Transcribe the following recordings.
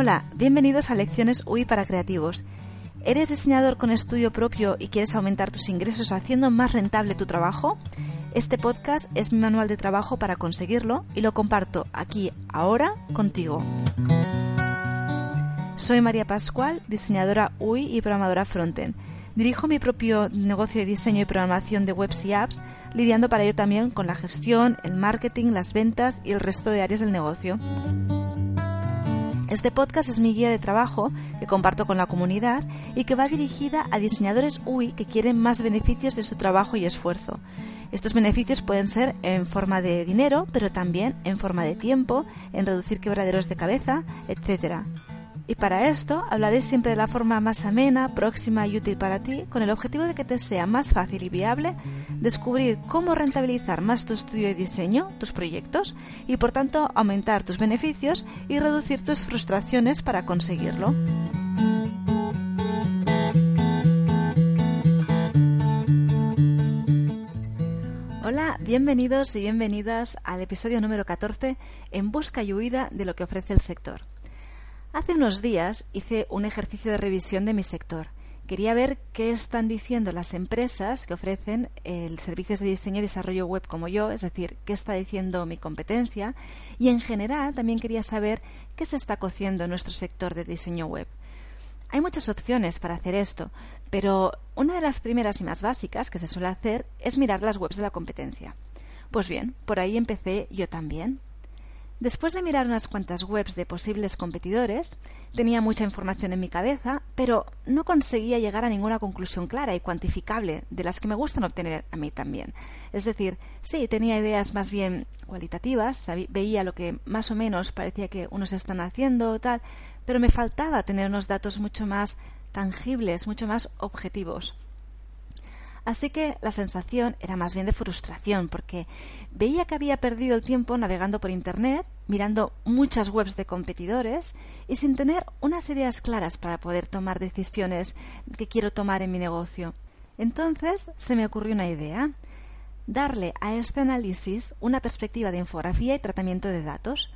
Hola, bienvenidos a Lecciones UI para Creativos. ¿Eres diseñador con estudio propio y quieres aumentar tus ingresos haciendo más rentable tu trabajo? Este podcast es mi manual de trabajo para conseguirlo y lo comparto aquí, ahora, contigo. Soy María Pascual, diseñadora UI y programadora frontend. Dirijo mi propio negocio de diseño y programación de webs y apps, lidiando para ello también con la gestión, el marketing, las ventas y el resto de áreas del negocio. Este podcast es mi guía de trabajo que comparto con la comunidad y que va dirigida a diseñadores UI que quieren más beneficios de su trabajo y esfuerzo. Estos beneficios pueden ser en forma de dinero, pero también en forma de tiempo, en reducir quebraderos de cabeza, etc. Y para esto hablaré siempre de la forma más amena, próxima y útil para ti, con el objetivo de que te sea más fácil y viable descubrir cómo rentabilizar más tu estudio de diseño, tus proyectos, y por tanto aumentar tus beneficios y reducir tus frustraciones para conseguirlo. Hola, bienvenidos y bienvenidas al episodio número 14 en busca y huida de lo que ofrece el sector. Hace unos días hice un ejercicio de revisión de mi sector. Quería ver qué están diciendo las empresas que ofrecen el servicios de diseño y desarrollo web como yo, es decir, qué está diciendo mi competencia y en general también quería saber qué se está cociendo en nuestro sector de diseño web. Hay muchas opciones para hacer esto, pero una de las primeras y más básicas que se suele hacer es mirar las webs de la competencia. Pues bien, por ahí empecé yo también. Después de mirar unas cuantas webs de posibles competidores, tenía mucha información en mi cabeza, pero no conseguía llegar a ninguna conclusión clara y cuantificable de las que me gustan obtener a mí también. Es decir, sí, tenía ideas más bien cualitativas, veía lo que más o menos parecía que unos están haciendo o tal, pero me faltaba tener unos datos mucho más tangibles, mucho más objetivos. Así que la sensación era más bien de frustración, porque veía que había perdido el tiempo navegando por Internet, mirando muchas webs de competidores y sin tener unas ideas claras para poder tomar decisiones que quiero tomar en mi negocio. Entonces se me ocurrió una idea, darle a este análisis una perspectiva de infografía y tratamiento de datos.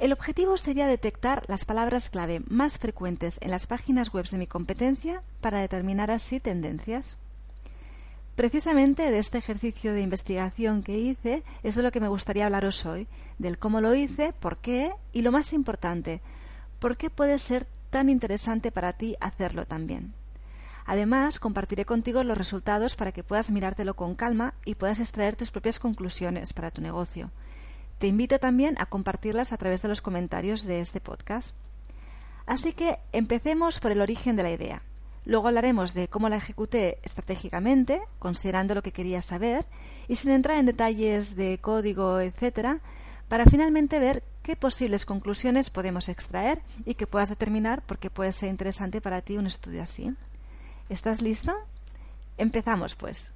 El objetivo sería detectar las palabras clave más frecuentes en las páginas web de mi competencia para determinar así tendencias. Precisamente de este ejercicio de investigación que hice es de lo que me gustaría hablaros hoy, del cómo lo hice, por qué y lo más importante, por qué puede ser tan interesante para ti hacerlo también. Además, compartiré contigo los resultados para que puedas mirártelo con calma y puedas extraer tus propias conclusiones para tu negocio. Te invito también a compartirlas a través de los comentarios de este podcast. Así que empecemos por el origen de la idea. Luego hablaremos de cómo la ejecuté estratégicamente, considerando lo que quería saber, y sin entrar en detalles de código, etcétera, para finalmente ver qué posibles conclusiones podemos extraer y que puedas determinar por qué puede ser interesante para ti un estudio así. ¿Estás listo? Empezamos, pues.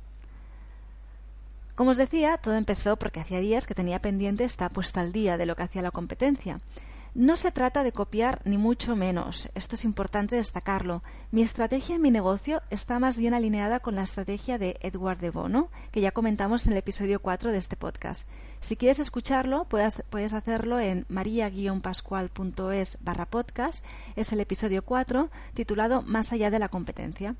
Como os decía, todo empezó porque hacía días que tenía pendiente esta puesta al día de lo que hacía la competencia. No se trata de copiar ni mucho menos, esto es importante destacarlo. Mi estrategia en mi negocio está más bien alineada con la estrategia de Edward de Bono, que ya comentamos en el episodio 4 de este podcast. Si quieres escucharlo, puedes, hacerlo en maria-pascual.es barra podcast, es el episodio 4, titulado Más allá de la competencia.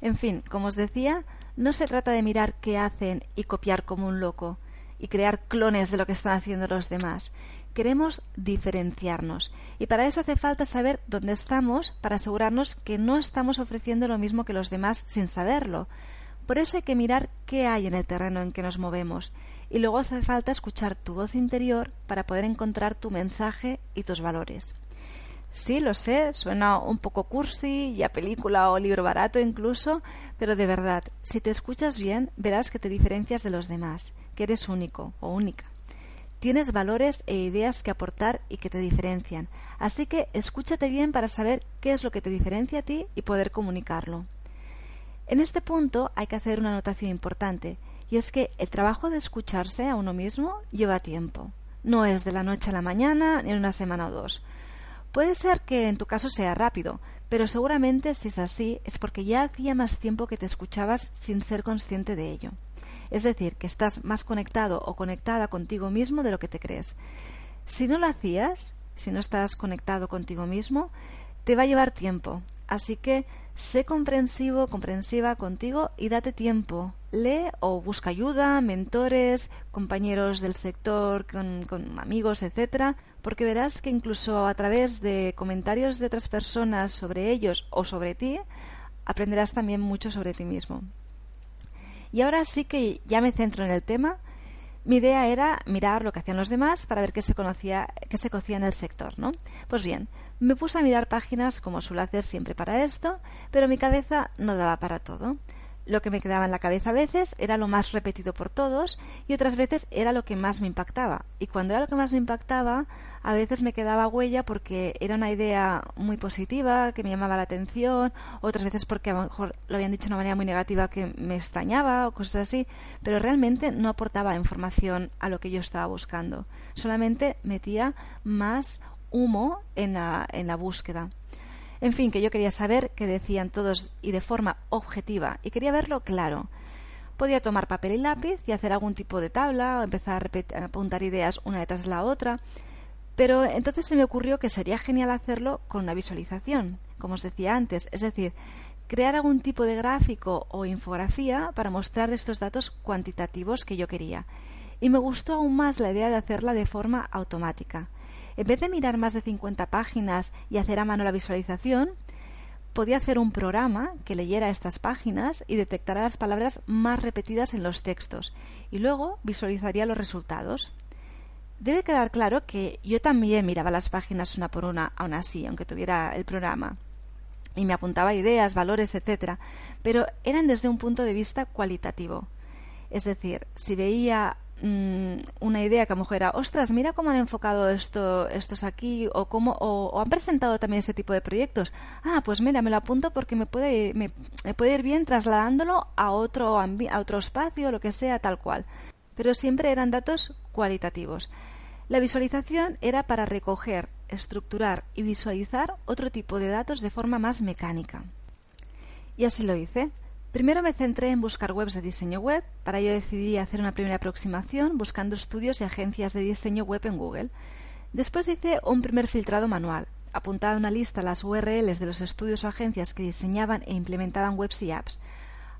En fin, como os decía, no se trata de mirar qué hacen y copiar como un loco y crear clones de lo que están haciendo los demás. Queremos diferenciarnos y para eso hace falta saber dónde estamos para asegurarnos que no estamos ofreciendo lo mismo que los demás sin saberlo. Por eso hay que mirar qué hay en el terreno en que nos movemos y luego hace falta escuchar tu voz interior para poder encontrar tu mensaje y tus valores. Sí, lo sé, suena un poco cursi y a película o libro barato incluso, pero de verdad, si te escuchas bien, verás que te diferencias de los demás, que eres único o única. Tienes valores e ideas que aportar y que te diferencian, así que escúchate bien para saber qué es lo que te diferencia a ti y poder comunicarlo. En este punto hay que hacer una anotación importante, y es que el trabajo de escucharse a uno mismo lleva tiempo. No es de la noche a la mañana ni en una semana o dos. Puede ser que en tu caso sea rápido, pero seguramente si es así es porque ya hacía más tiempo que te escuchabas sin ser consciente de ello. Es decir, que estás más conectado o conectada contigo mismo de lo que te crees. Si no lo hacías, si no estás conectado contigo mismo, te va a llevar tiempo. Así que sé comprensivo, comprensiva contigo y date tiempo. Lee o busca ayuda, mentores, compañeros del sector, con, amigos, etcétera, porque verás que incluso a través de comentarios de otras personas sobre ellos o sobre ti, aprenderás también mucho sobre ti mismo. Y ahora sí que ya me centro en el tema. Mi idea era mirar lo que hacían los demás para ver qué se conocía, qué se cocía en el sector, ¿no? Pues bien, me puse a mirar páginas como suelo hacer siempre para esto, pero mi cabeza no daba para todo. Lo que me quedaba en la cabeza a veces era lo más repetido por todos y otras veces era lo que más me impactaba. Y cuando era lo que más me impactaba, a veces me quedaba huella porque era una idea muy positiva, que me llamaba la atención, otras veces porque a lo mejor lo habían dicho de una manera muy negativa que me extrañaba o cosas así, pero realmente no aportaba información a lo que yo estaba buscando. Solamente metía más humo en la, en la búsqueda. En fin, que yo quería saber qué decían todos y de forma objetiva, y quería verlo claro. Podía tomar papel y lápiz y hacer algún tipo de tabla o empezar a, apuntar ideas una detrás de la otra, pero entonces se me ocurrió que sería genial hacerlo con una visualización, como os decía antes, es decir, crear algún tipo de gráfico o infografía para mostrar estos datos cuantitativos que yo quería. Y me gustó aún más la idea de hacerla de forma automática. En vez de mirar más de 50 páginas y hacer a mano la visualización, podía hacer un programa que leyera estas páginas y detectara las palabras más repetidas en los textos y luego visualizaría los resultados. Debe quedar claro que yo también miraba las páginas una por una, aún así, aunque tuviera el programa, y me apuntaba ideas, valores, etc., pero eran desde un punto de vista cualitativo. Es decir, si veía Mm, una idea que a lo mejor era, ostras, mira cómo han enfocado esto, estos aquí, o cómo, o, han presentado también ese tipo de proyectos. Ah, pues mira, me lo apunto porque me puede, me, puede ir bien trasladándolo a otro, a otro espacio, lo que sea, tal cual. Pero siempre eran datos cualitativos. La visualización era para recoger, estructurar y visualizar otro tipo de datos de forma más mecánica. Y así lo hice. Primero me centré en buscar webs de diseño web, para ello decidí hacer una primera aproximación buscando estudios y agencias de diseño web en Google. Después hice un primer filtrado manual, apuntaba una lista las URLs de los estudios o agencias que diseñaban e implementaban webs y apps.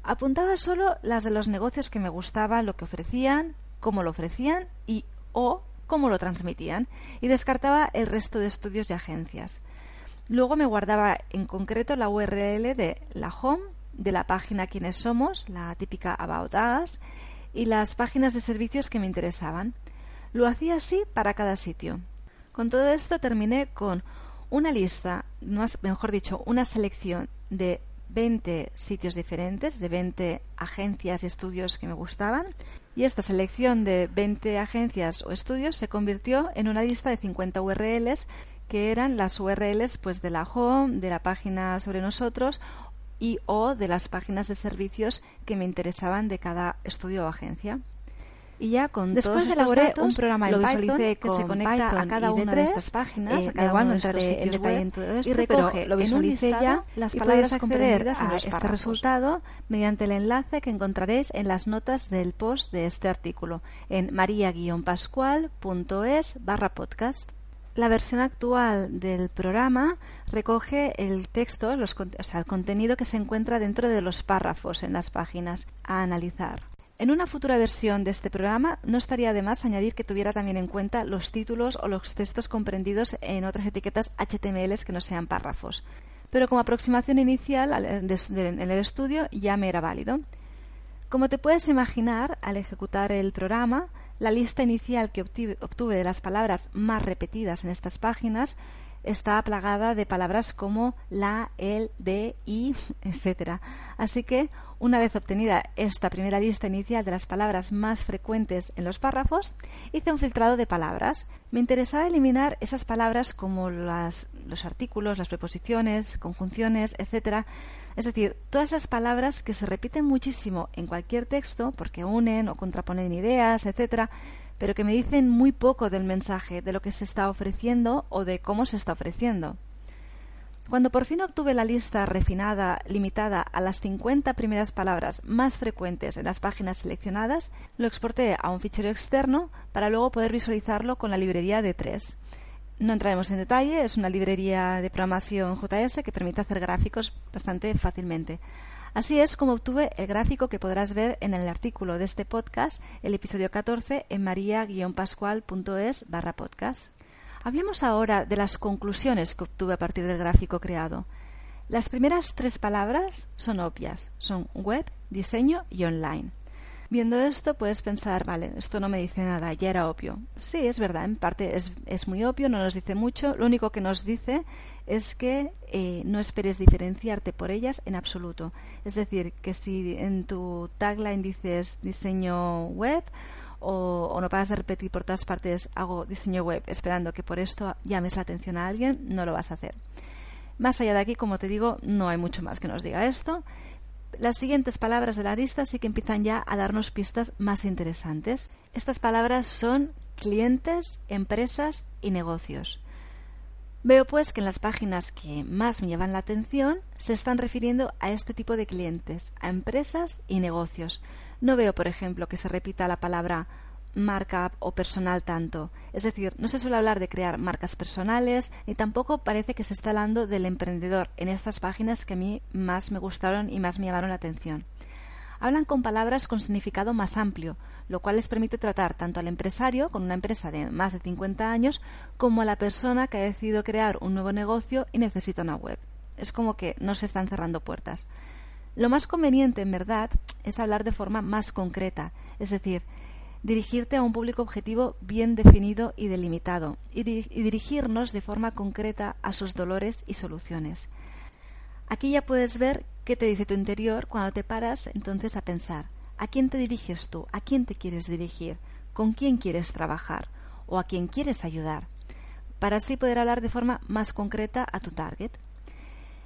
Apuntaba solo las de los negocios que me gustaban, lo que ofrecían, cómo lo ofrecían y o cómo lo transmitían, y descartaba el resto de estudios y agencias. Luego me guardaba en concreto la URL de la home de la página Quiénes Somos, la típica About Us, y las páginas de servicios que me interesaban. Lo hacía así para cada sitio. Con todo esto terminé con una lista, mejor dicho, una selección de 20 sitios diferentes, de 20 agencias y estudios que me gustaban, y esta selección de 20 agencias o estudios se convirtió en una lista de 50 URLs que eran las URLs pues de la home, de la página sobre nosotros y o de las páginas de servicios que me interesaban de cada estudio o agencia. Y ya con Después todos elaboré datos, un programa lo en Python que se conecta a cada una de estas páginas, eh, a cada igual uno no de estos sitios web, en todo y esto, recoge pero lo listado ya las y palabras acceder a este párrafos. resultado mediante el enlace que encontraréis en las notas del post de este artículo en maria-pascual.es barra podcast. La versión actual del programa recoge el texto, o sea, el contenido que se encuentra dentro de los párrafos en las páginas a analizar. En una futura versión de este programa no estaría de más añadir que tuviera también en cuenta los títulos o los textos comprendidos en otras etiquetas HTML que no sean párrafos. Pero como aproximación inicial en el estudio ya me era válido. Como te puedes imaginar, al ejecutar el programa, la lista inicial que obtuve de las palabras más repetidas en estas páginas está plagada de palabras como la, el, de, y, etc. Así que, una vez obtenida esta primera lista inicial de las palabras más frecuentes en los párrafos, hice un filtrado de palabras. Me interesaba eliminar esas palabras como las, los artículos, las preposiciones, conjunciones, etc. Es decir, todas esas palabras que se repiten muchísimo en cualquier texto porque unen o contraponen ideas, etc., pero que me dicen muy poco del mensaje, de lo que se está ofreciendo o de cómo se está ofreciendo. Cuando por fin obtuve la lista refinada, limitada a las 50 primeras palabras más frecuentes en las páginas seleccionadas, lo exporté a un fichero externo para luego poder visualizarlo con la librería de tres. No entraremos en detalle, es una librería de programación JS que permite hacer gráficos bastante fácilmente. Así es como obtuve el gráfico que podrás ver en el artículo de este podcast, el episodio 14, en maria-pascual.es barra podcast. Hablemos ahora de las conclusiones que obtuve a partir del gráfico creado. Las primeras tres palabras son obvias, son web, diseño y online. Viendo esto puedes pensar, vale, esto no me dice nada, ya era obvio. Sí, es verdad, en parte es, es muy obvio, no nos dice mucho. Lo único que nos dice es que eh, no esperes diferenciarte por ellas en absoluto. Es decir, que si en tu tagline dices diseño web o, o no paras de repetir por todas partes hago diseño web esperando que por esto llames la atención a alguien, no lo vas a hacer. Más allá de aquí, como te digo, no hay mucho más que nos diga esto. Las siguientes palabras de la lista sí que empiezan ya a darnos pistas más interesantes. Estas palabras son clientes, empresas y negocios. Veo pues que en las páginas que más me llevan la atención se están refiriendo a este tipo de clientes, a empresas y negocios. No veo, por ejemplo, que se repita la palabra marca o personal tanto. Es decir, no se suele hablar de crear marcas personales ni tampoco parece que se está hablando del emprendedor en estas páginas que a mí más me gustaron y más me llamaron la atención. Hablan con palabras con significado más amplio, lo cual les permite tratar tanto al empresario, con una empresa de más de 50 años, como a la persona que ha decidido crear un nuevo negocio y necesita una web. Es como que no se están cerrando puertas. Lo más conveniente, en verdad, es hablar de forma más concreta, es decir, dirigirte a un público objetivo bien definido y delimitado y, dirigirnos de forma concreta a sus dolores y soluciones. Aquí ya puedes ver qué te dice tu interior cuando te paras entonces a pensar a quién te diriges tú, a quién te quieres dirigir, con quién quieres trabajar o a quién quieres ayudar, para así poder hablar de forma más concreta a tu target.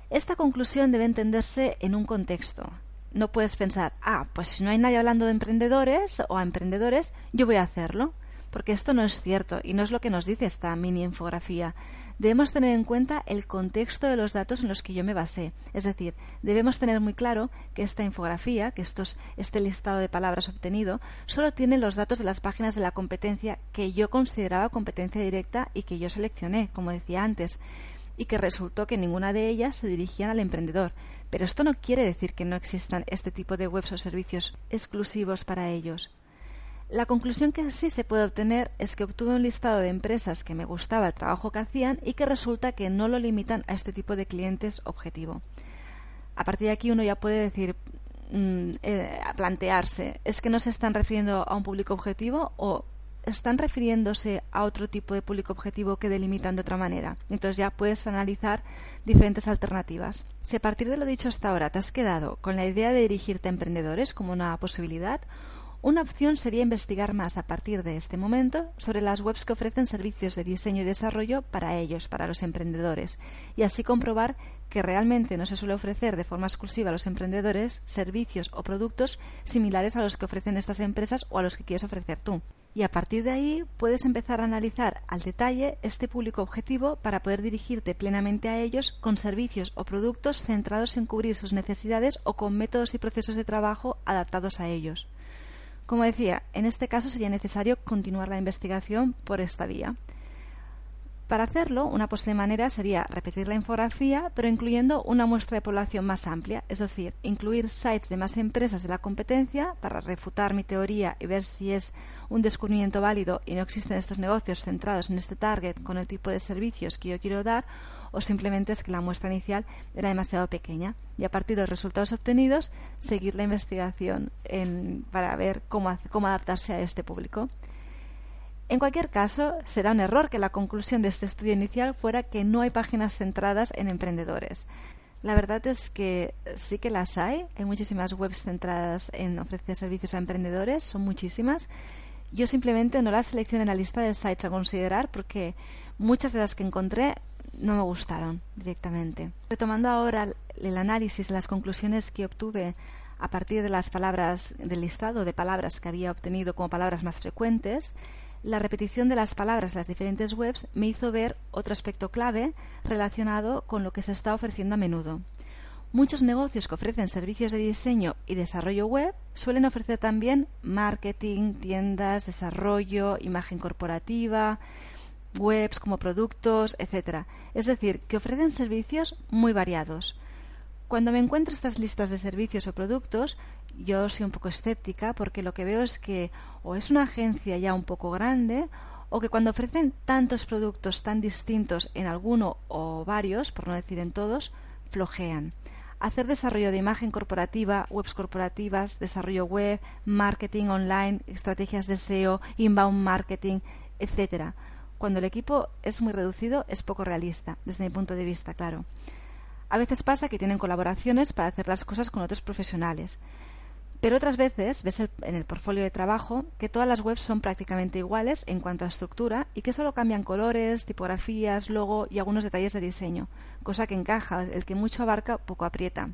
Esta conclusión debe entenderse en un contexto, no puedes pensar, ah, pues si no hay nadie hablando de emprendedores o a emprendedores, yo voy a hacerlo. Porque esto no es cierto y no es lo que nos dice esta mini infografía. Debemos tener en cuenta el contexto de los datos en los que yo me basé. Es decir, debemos tener muy claro que esta infografía, que estos, este listado de palabras obtenido, solo tiene los datos de las páginas de la competencia que yo consideraba competencia directa y que yo seleccioné, como decía antes, y que resultó que ninguna de ellas se dirigían al emprendedor, pero esto no quiere decir que no existan este tipo de webs o servicios exclusivos para ellos. La conclusión que sí se puede obtener es que obtuve un listado de empresas que me gustaba el trabajo que hacían y que resulta que no lo limitan a este tipo de clientes objetivo. A partir de aquí uno ya puede decir, mm, eh, plantearse, ¿es que no se están refiriendo a un público objetivo o están refiriéndose a otro tipo de público objetivo que delimitan de otra manera. Entonces ya puedes analizar diferentes alternativas. Si a partir de lo dicho hasta ahora te has quedado con la idea de dirigirte a emprendedores como una posibilidad, una opción sería investigar más a partir de este momento sobre las webs que ofrecen servicios de diseño y desarrollo para ellos, para los emprendedores, y así comprobar que realmente no se suele ofrecer de forma exclusiva a los emprendedores servicios o productos similares a los que ofrecen estas empresas o a los que quieres ofrecer tú. Y a partir de ahí puedes empezar a analizar al detalle este público objetivo para poder dirigirte plenamente a ellos con servicios o productos centrados en cubrir sus necesidades o con métodos y procesos de trabajo adaptados a ellos. Como decía, en este caso sería necesario continuar la investigación por esta vía. Para hacerlo, una posible manera sería repetir la infografía, pero incluyendo una muestra de población más amplia, es decir, incluir sites de más empresas de la competencia para refutar mi teoría y ver si es un descubrimiento válido y no existen estos negocios centrados en este target con el tipo de servicios que yo quiero dar, o simplemente es que la muestra inicial era demasiado pequeña y a partir de los resultados obtenidos seguir la investigación para ver cómo, cómo adaptarse a este público. En cualquier caso, será un error que la conclusión de este estudio inicial fuera que no hay páginas centradas en emprendedores. La verdad es que sí que las hay. Hay muchísimas webs centradas en ofrecer servicios a emprendedores, son muchísimas. Yo simplemente no las seleccioné en la lista de sites a considerar porque muchas de las que encontré no me gustaron directamente. Retomando ahora el análisis, las conclusiones que obtuve a partir de las palabras del listado de palabras que había obtenido como palabras más frecuentes, la repetición de las palabras en las diferentes webs me hizo ver otro aspecto clave relacionado con lo que se está ofreciendo a menudo. Muchos negocios que ofrecen servicios de diseño y desarrollo web suelen ofrecer también marketing, tiendas, desarrollo, imagen corporativa, webs como productos, etc. Es decir, que ofrecen servicios muy variados. Cuando me encuentro estas listas de servicios o productos, yo soy un poco escéptica porque lo que veo es que o es una agencia ya un poco grande o que cuando ofrecen tantos productos tan distintos en alguno o varios, por no decir en todos, flojean. Hacer desarrollo de imagen corporativa, webs corporativas, desarrollo web, marketing online, estrategias de SEO, inbound marketing, etcétera. Cuando el equipo es muy reducido es poco realista, desde mi punto de vista, claro. A veces pasa que tienen colaboraciones para hacer las cosas con otros profesionales. Pero otras veces ves en el portfolio de trabajo que todas las webs son prácticamente iguales en cuanto a estructura y que solo cambian colores, tipografías, logo y algunos detalles de diseño, cosa que encaja, el que mucho abarca poco aprieta.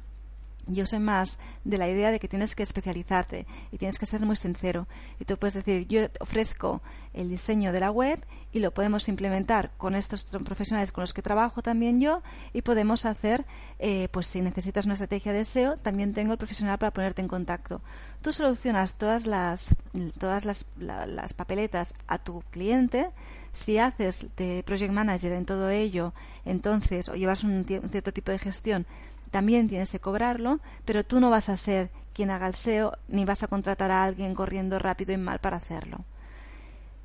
Yo soy más de la idea de que tienes que especializarte y tienes que ser muy sincero. Y tú puedes decir, yo ofrezco el diseño de la web y lo podemos implementar con estos profesionales con los que trabajo también yo y podemos hacer, eh, pues si necesitas una estrategia de SEO, también tengo el profesional para ponerte en contacto. Tú solucionas todas las, todas las, las papeletas a tu cliente. Si haces de project manager en todo ello, entonces, o llevas un cierto tipo de gestión, también tienes que cobrarlo, pero tú no vas a ser quien haga el SEO ni vas a contratar a alguien corriendo rápido y mal para hacerlo.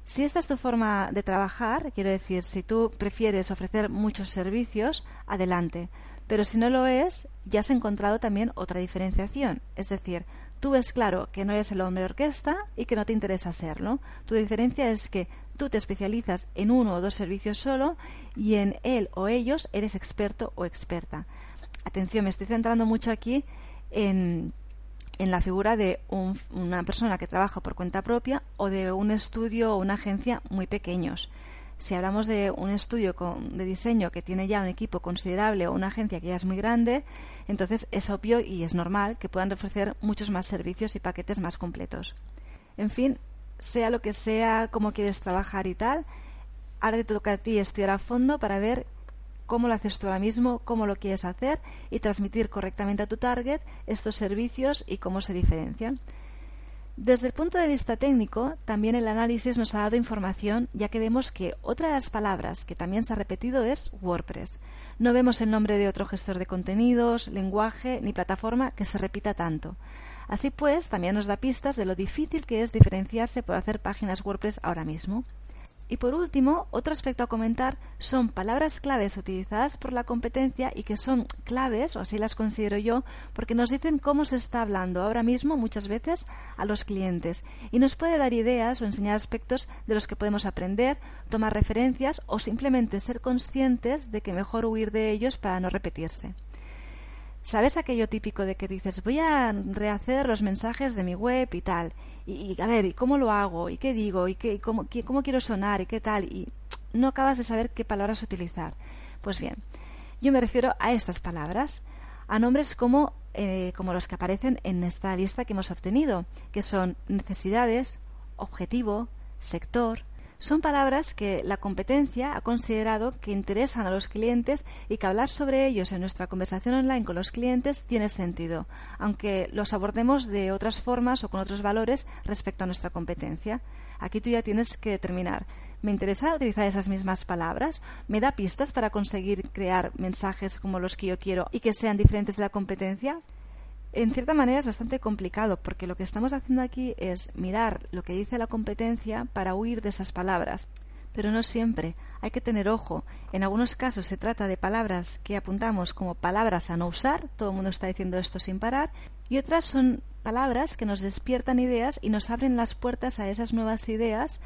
Si esta es tu forma de trabajar, quiero decir, si tú prefieres ofrecer muchos servicios, adelante. Pero si no lo es, ya has encontrado también otra diferenciación. Es decir, tú ves claro que no eres el hombre orquesta y que no te interesa serlo. Tu diferencia es que tú te especializas en uno o dos servicios solo y en él o ellos eres experto o experta atención, me estoy centrando mucho aquí en, en la figura de una persona que trabaja por cuenta propia o de un estudio o una agencia muy pequeños. Si hablamos de un estudio de diseño que tiene ya un equipo considerable o una agencia que ya es muy grande, entonces es obvio y es normal que puedan ofrecer muchos más servicios y paquetes más completos. En fin, sea lo que sea, cómo quieres trabajar y tal, ahora te toca a ti estudiar a fondo para ver cómo lo haces tú ahora mismo, cómo lo quieres hacer y transmitir correctamente a tu target estos servicios y cómo se diferencian. Desde el punto de vista técnico, también el análisis nos ha dado información, ya que vemos que otra de las palabras que también se ha repetido es WordPress. No vemos el nombre de otro gestor de contenidos, lenguaje ni plataforma que se repita tanto. Así pues, también nos da pistas de lo difícil que es diferenciarse por hacer páginas WordPress ahora mismo. Y por último, otro aspecto a comentar son palabras claves utilizadas por la competencia y que son claves, o así las considero yo, porque nos dicen cómo se está hablando ahora mismo muchas veces a los clientes y nos puede dar ideas o enseñar aspectos de los que podemos aprender, tomar referencias o simplemente ser conscientes de que mejor huir de ellos para no repetirse. ¿Sabes aquello típico de que dices, voy a rehacer los mensajes de mi web y tal? Y, a ver, ¿y cómo lo hago? ¿Y qué digo? ¿Y qué, cómo, cómo quiero sonar? ¿Y qué tal? Y no acabas de saber qué palabras utilizar. Pues bien, yo me refiero a estas palabras, a nombres como, eh, como los que aparecen en esta lista que hemos obtenido, que son necesidades, objetivo, sector, son palabras que la competencia ha considerado que interesan a los clientes y que hablar sobre ellos en nuestra conversación online con los clientes tiene sentido, aunque los abordemos de otras formas o con otros valores respecto a nuestra competencia. Aquí tú ya tienes que determinar ¿Me interesa utilizar esas mismas palabras? ¿Me da pistas para conseguir crear mensajes como los que yo quiero y que sean diferentes de la competencia? En cierta manera es bastante complicado porque lo que estamos haciendo aquí es mirar lo que dice la competencia para huir de esas palabras. Pero no siempre. Hay que tener ojo. En algunos casos se trata de palabras que apuntamos como palabras a no usar. Todo el mundo está diciendo esto sin parar. Y otras son palabras que nos despiertan ideas y nos abren las puertas a esas nuevas ideas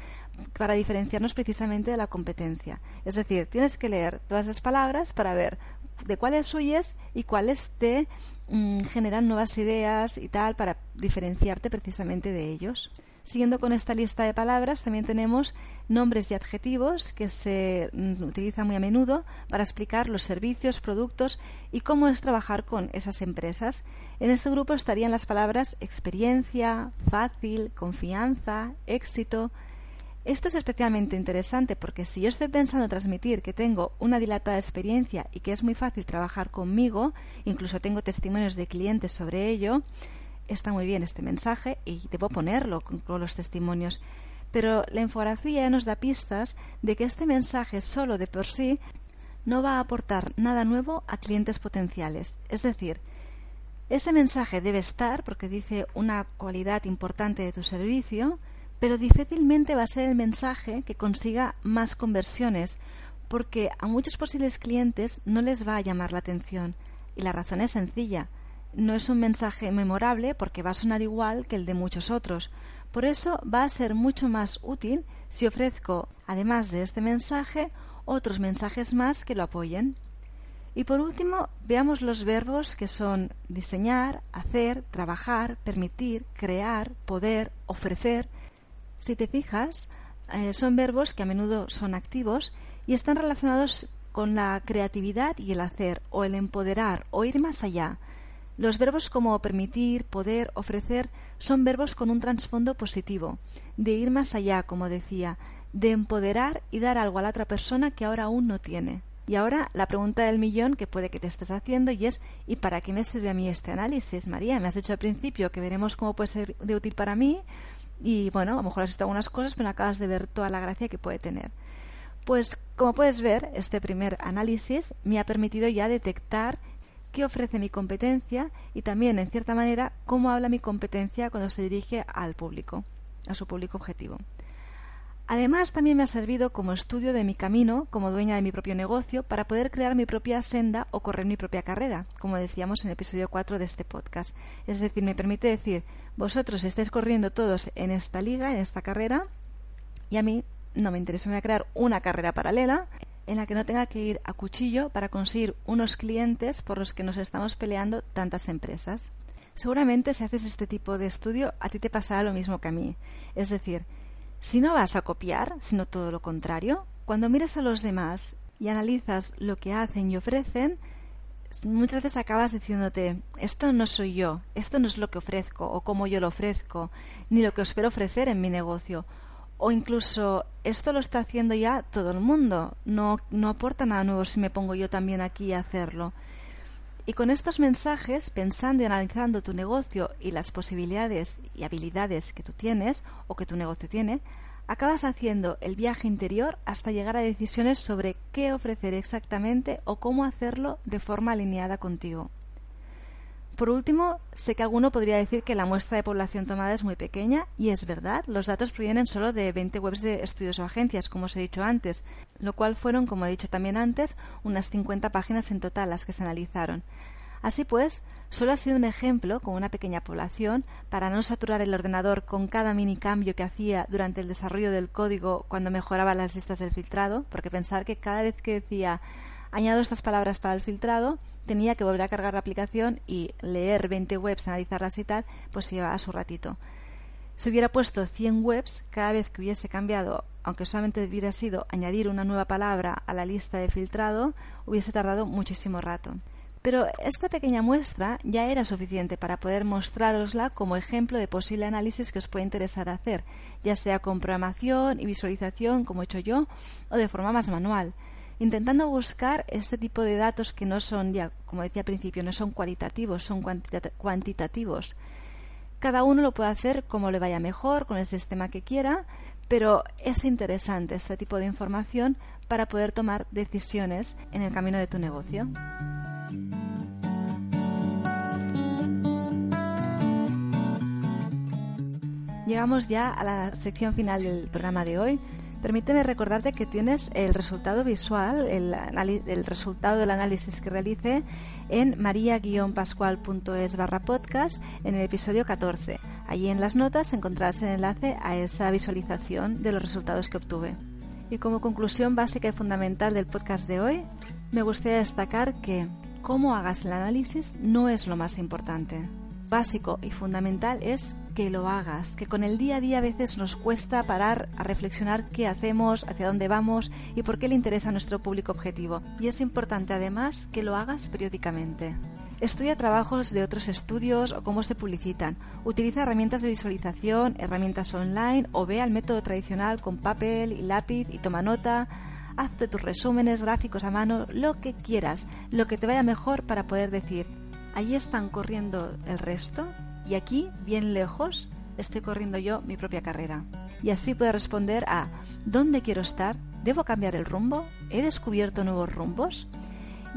para diferenciarnos precisamente de la competencia. Es decir, tienes que leer todas las palabras para ver de cuáles huyes y cuáles te mm, generan nuevas ideas y tal para diferenciarte precisamente de ellos. Siguiendo con esta lista de palabras, también tenemos nombres y adjetivos que se mm, utilizan muy a menudo para explicar los servicios, productos y cómo es trabajar con esas empresas. En este grupo estarían las palabras experiencia, fácil, confianza, éxito, esto es especialmente interesante porque si yo estoy pensando transmitir que tengo una dilatada experiencia y que es muy fácil trabajar conmigo, incluso tengo testimonios de clientes sobre ello, está muy bien este mensaje y debo ponerlo con, los testimonios. pero la infografía nos da pistas de que este mensaje solo de por sí no va a aportar nada nuevo a clientes potenciales. Es decir, ese mensaje debe estar porque dice una cualidad importante de tu servicio, pero difícilmente va a ser el mensaje que consiga más conversiones, porque a muchos posibles clientes no les va a llamar la atención. Y la razón es sencilla. No es un mensaje memorable porque va a sonar igual que el de muchos otros. Por eso va a ser mucho más útil si ofrezco, además de este mensaje, otros mensajes más que lo apoyen. Y por último, veamos los verbos que son diseñar, hacer, trabajar, permitir, crear, poder, ofrecer. Si te fijas, eh, son verbos que a menudo son activos y están relacionados con la creatividad y el hacer, o el empoderar, o ir más allá. Los verbos como permitir, poder, ofrecer son verbos con un trasfondo positivo, de ir más allá, como decía, de empoderar y dar algo a la otra persona que ahora aún no tiene. Y ahora la pregunta del millón que puede que te estés haciendo y es ¿y para qué me sirve a mí este análisis, María? Me has dicho al principio que veremos cómo puede ser de útil para mí y bueno, a lo mejor has visto algunas cosas, pero acabas de ver toda la gracia que puede tener. Pues como puedes ver, este primer análisis me ha permitido ya detectar qué ofrece mi competencia y también, en cierta manera, cómo habla mi competencia cuando se dirige al público, a su público objetivo. Además, también me ha servido como estudio de mi camino como dueña de mi propio negocio para poder crear mi propia senda o correr mi propia carrera, como decíamos en el episodio 4 de este podcast. Es decir, me permite decir, vosotros estáis corriendo todos en esta liga, en esta carrera, y a mí no me interesa, me voy a crear una carrera paralela en la que no tenga que ir a cuchillo para conseguir unos clientes por los que nos estamos peleando tantas empresas. Seguramente si haces este tipo de estudio a ti te pasará lo mismo que a mí. Es decir, si no vas a copiar, sino todo lo contrario, cuando miras a los demás y analizas lo que hacen y ofrecen, muchas veces acabas diciéndote, esto no soy yo, esto no es lo que ofrezco o cómo yo lo ofrezco, ni lo que os espero ofrecer en mi negocio. O incluso, esto lo está haciendo ya todo el mundo, no, no aporta nada nuevo si me pongo yo también aquí a hacerlo. Y con estos mensajes, pensando y analizando tu negocio y las posibilidades y habilidades que tú tienes o que tu negocio tiene, acabas haciendo el viaje interior hasta llegar a decisiones sobre qué ofrecer exactamente o cómo hacerlo de forma alineada contigo. Por último, sé que alguno podría decir que la muestra de población tomada es muy pequeña, y es verdad, los datos provienen solo de 20 webs de estudios o agencias, como os he dicho antes, lo cual fueron, como he dicho también antes, unas 50 páginas en total las que se analizaron. Así pues, solo ha sido un ejemplo, con una pequeña población, para no saturar el ordenador con cada mini cambio que hacía durante el desarrollo del código cuando mejoraba las listas del filtrado, porque pensar que cada vez que decía añado estas palabras para el filtrado, tenía que volver a cargar la aplicación y leer 20 webs, analizarlas y tal, pues se llevaba su ratito. Si hubiera puesto 100 webs, cada vez que hubiese cambiado, aunque solamente hubiera sido añadir una nueva palabra a la lista de filtrado, hubiese tardado muchísimo rato. Pero esta pequeña muestra ya era suficiente para poder mostrarosla como ejemplo de posible análisis que os puede interesar hacer, ya sea con programación y visualización, como he hecho yo, o de forma más manual intentando buscar este tipo de datos que no son, ya como decía al principio, no son cualitativos, son cuantitativos. Cada uno lo puede hacer como le vaya mejor, con el sistema que quiera, pero es interesante este tipo de información para poder tomar decisiones en el camino de tu negocio. Llegamos ya a la sección final del programa de hoy, Permíteme recordarte que tienes el resultado visual, el, resultado del análisis que realice en maria-pascual.es barra podcast en el episodio 14. Allí en las notas encontrarás el enlace a esa visualización de los resultados que obtuve. Y como conclusión básica y fundamental del podcast de hoy, me gustaría destacar que cómo hagas el análisis no es lo más importante básico y fundamental es que lo hagas, que con el día a día a veces nos cuesta parar a reflexionar qué hacemos, hacia dónde vamos y por qué le interesa a nuestro público objetivo. Y es importante además que lo hagas periódicamente. Estudia trabajos de otros estudios o cómo se publicitan. Utiliza herramientas de visualización, herramientas online o ve al método tradicional con papel y lápiz y toma nota. Hazte tus resúmenes, gráficos a mano, lo que quieras, lo que te vaya mejor para poder decir, Allí están corriendo el resto y aquí, bien lejos, estoy corriendo yo mi propia carrera. y así puedes responder a ¿dónde quiero estar? ¿Debo cambiar el rumbo? ¿He descubierto nuevos rumbos?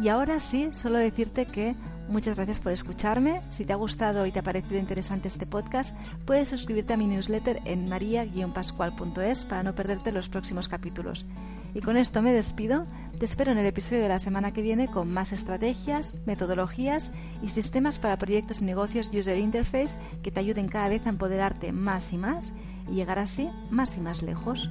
Y ahora sí, solo decirte que muchas gracias por escucharme. Si te ha gustado y te ha parecido interesante este podcast, puedes suscribirte a mi newsletter en maria-pascual.es para no perderte los próximos capítulos. Y con esto me despido. Te espero en el episodio de la semana que viene con más estrategias, metodologías y sistemas para proyectos y negocios User Interface que te ayuden cada vez a empoderarte más y más y llegar así más y más lejos.